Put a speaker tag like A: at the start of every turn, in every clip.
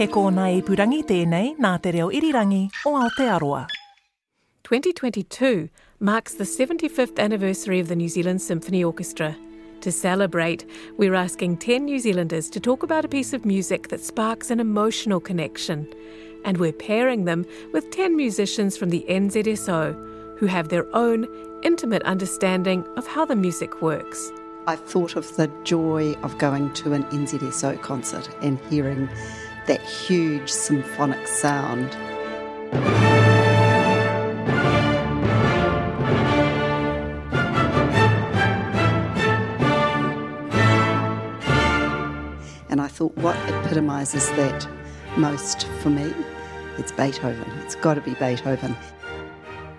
A: He kōna ipurangi tēnei nā te reo irirangi o Aotearoa.
B: 2022 marks the 75th anniversary of the New Zealand Symphony Orchestra. To celebrate, we're asking 10 New Zealanders to talk about a piece of music that sparks an emotional connection. And we're pairing them with 10 musicians from the NZSO who have their own intimate understanding of how the music works.
C: I thought of the joy of going to an NZSO concert and hearing that huge symphonic sound. And I thought, what epitomises that most for me? It's Beethoven. It's got to be Beethoven.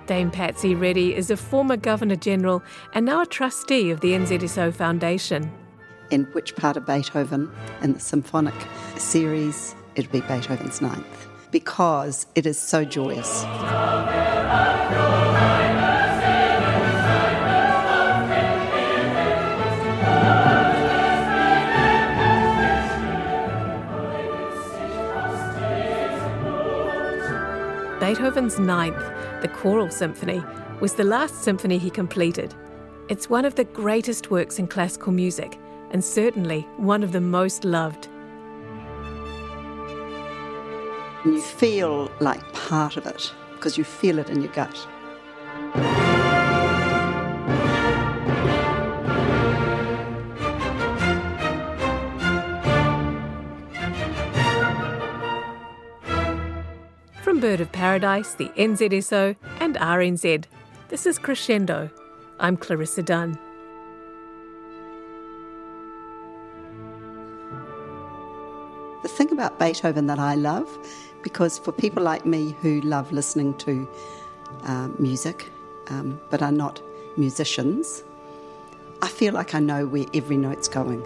B: Dame Patsy Reddy is a former Governor General and now a trustee of the NZSO Foundation.
C: In which part of Beethoven in the symphonic series, it'd be Beethoven's ninth because it is so joyous.
B: Beethoven's Ninth, the Choral Symphony, was the last symphony he completed. It's one of the greatest works in classical music, and certainly one of the most loved.
C: You feel like part of it because you feel it in your gut.
B: From Bird of Paradise, the NZSO, and RNZ, this is Crescendo. I'm Clarissa Dunn.
C: The thing about Beethoven that I love, because for people like me who love listening to um, music um, but are not musicians, I feel like I know where every note's going.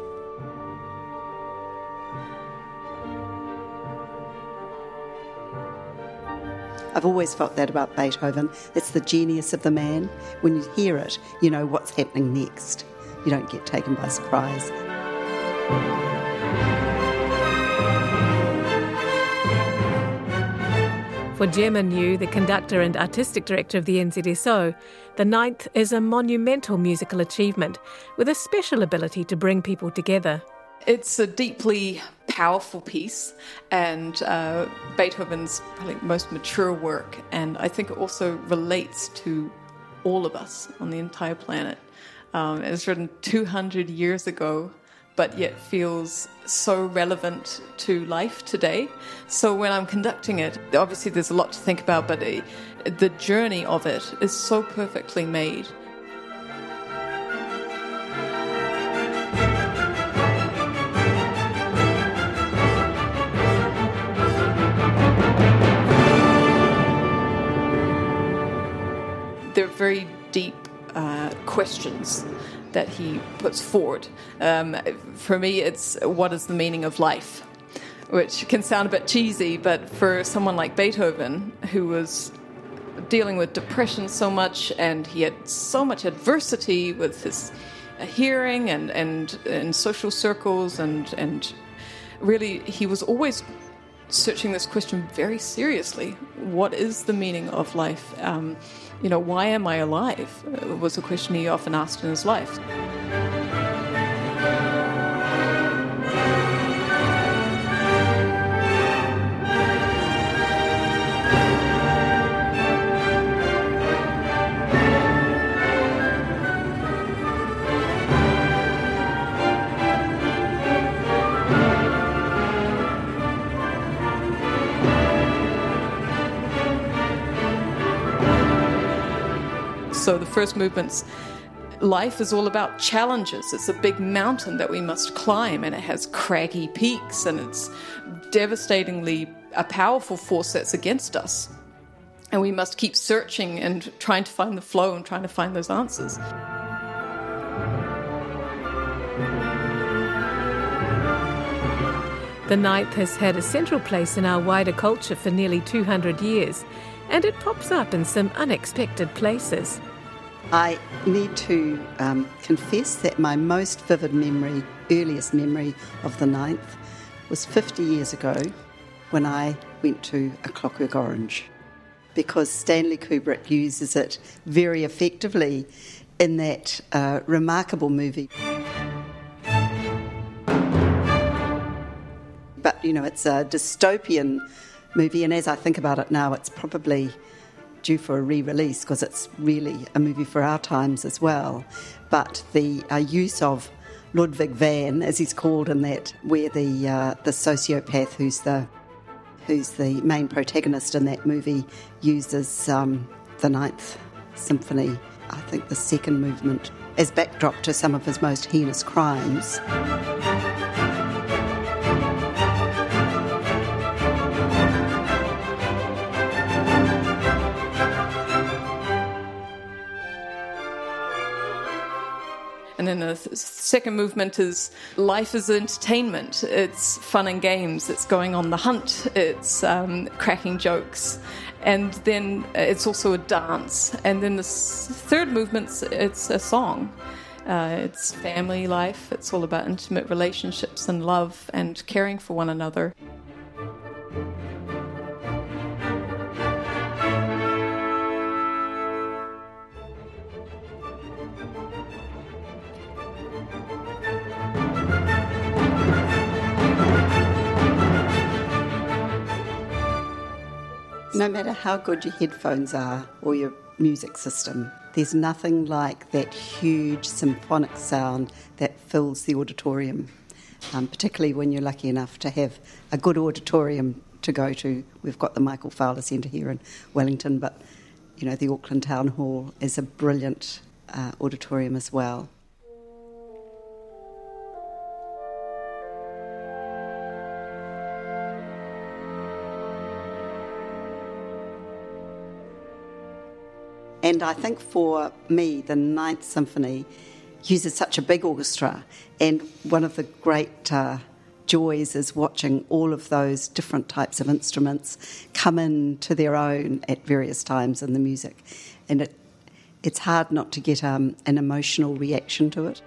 C: I've always felt that about Beethoven. It's the genius of the man. When you hear it, you know what's happening next. You don't get taken by surprise.
B: For Gemma New, the conductor and artistic director of the NZSO, the ninth is a monumental musical achievement with a special ability to bring people together.
D: It's a deeply powerful piece and uh, Beethoven's probably most mature work, and I think it also relates to all of us on the entire planet. Um, it was written 200 years ago, but yet feels so relevant to life today. So when I'm conducting it, obviously there's a lot to think about, but the journey of it is so perfectly made. They're very deep uh, questions that he puts forward. Um, for me, it's what is the meaning of life? Which can sound a bit cheesy, but for someone like Beethoven, who was dealing with depression so much and he had so much adversity with his hearing and, and, and social circles, and, and really, he was always searching this question very seriously. What is the meaning of life? Um, you know, why am I alive? Uh, was a question he often asked in his life. First movements life is all about challenges. It's a big mountain that we must climb, and it has craggy peaks, and it's devastatingly a powerful force that's against us. And we must keep searching and trying to find the flow and trying to find those answers.
B: The ninth has had a central place in our wider culture for nearly 200 years, and it pops up in some unexpected places.
C: I need to um, confess that my most vivid memory, earliest memory of the ninth, was 50 years ago when I went to A Clockwork Orange because Stanley Kubrick uses it very effectively in that uh, remarkable movie. But, you know, it's a dystopian movie, and as I think about it now, it's probably due for a re release because it's really a movie for our times as well. But the uh, use of Ludwig van, as he's called in that, where the, uh, the sociopath who's the who's the main protagonist in that movie, uses um, the Ninth Symphony, I think the second movement, as backdrop to some of his most heinous crimes.
D: And then the second movement is life is entertainment. It's fun and games. It's going on the hunt. It's um, cracking jokes. And then it's also a dance. And then the third movement, it's a song. Uh, it's family life. It's all about intimate relationships and love and caring for one another.
C: No matter how good your headphones are or your music system, there's nothing like that huge symphonic sound that fills the auditorium, um, particularly when you're lucky enough to have a good auditorium to go to. We've got the Michael Fowler Centre here in Wellington, but you know the Auckland Town Hall is a brilliant uh, auditorium as well. And I think for me, the Ninth Symphony uses such a big orchestra, and one of the great uh, joys is watching all of those different types of instruments come into their own at various times in the music, and it it's hard not to get um, an emotional reaction to it.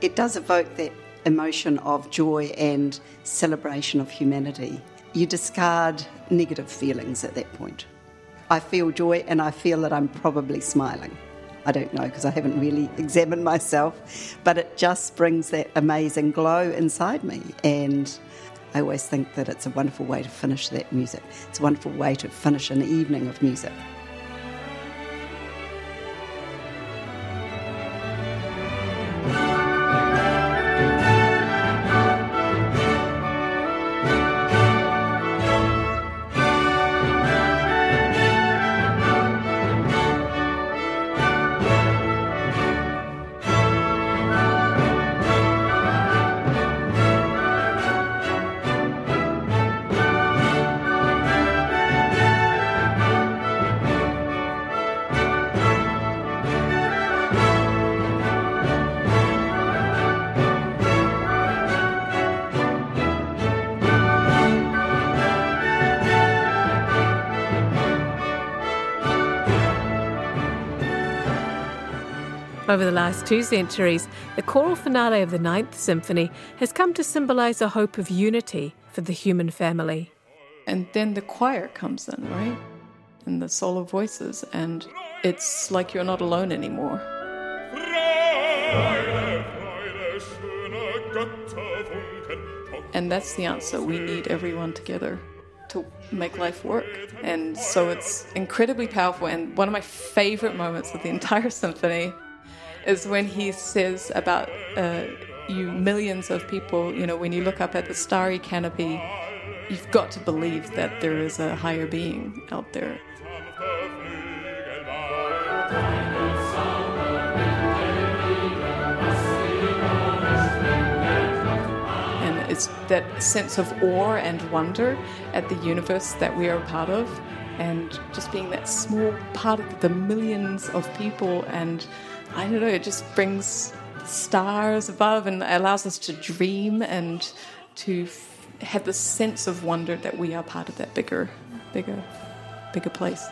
C: It does evoke that emotion of joy and celebration of humanity you discard negative feelings at that point. I feel joy and I feel that I'm probably smiling. I don't know because I haven't really examined myself, but it just brings that amazing glow inside me. And I always think that it's a wonderful way to finish that music. It's a wonderful way to finish an evening of music.
B: Over the last two centuries, the choral finale of the Ninth Symphony has come to symbolise a hope of unity for the human family.
D: And then the choir comes in, right? And the solo voices, and it's like you're not alone anymore. And that's the answer. We need everyone together to make life work. And so it's incredibly powerful. And one of my favorite moments of the entire symphony is when he says about uh, you millions of people, you know, when you look up at the starry canopy, you've got to believe that there is a higher being out there. And it's that sense of awe and wonder at the universe that we are a part of, and just being that small part of the millions of people and I don't know, it just brings stars above and allows us to dream and to f- have this sense of wonder that we are part of that bigger, bigger, bigger place.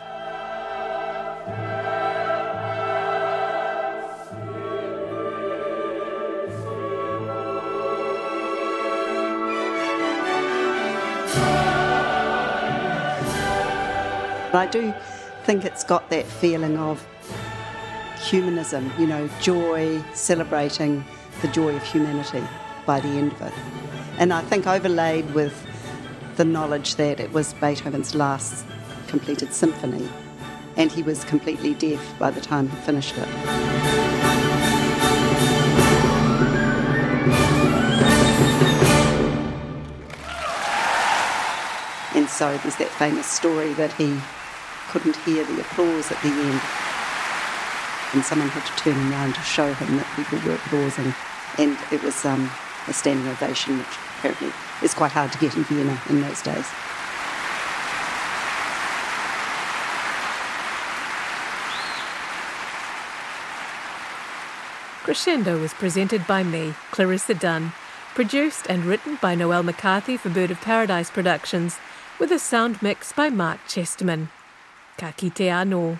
C: I do think it's got that feeling of humanism, you know, joy, celebrating the joy of humanity by the end of it. And I think overlaid with the knowledge that it was Beethoven's last completed symphony and he was completely deaf by the time he finished it. And so there's that famous story that he couldn't hear the applause at the end. And someone had to turn around to show him that people were applauding. And it was um, a standing ovation, which apparently is quite hard to get in Vienna in those days.
B: Crescendo was presented by me, Clarissa Dunn, produced and written by Noel McCarthy for Bird of Paradise Productions, with a sound mix by Mark Chesterman. Ka kite anō.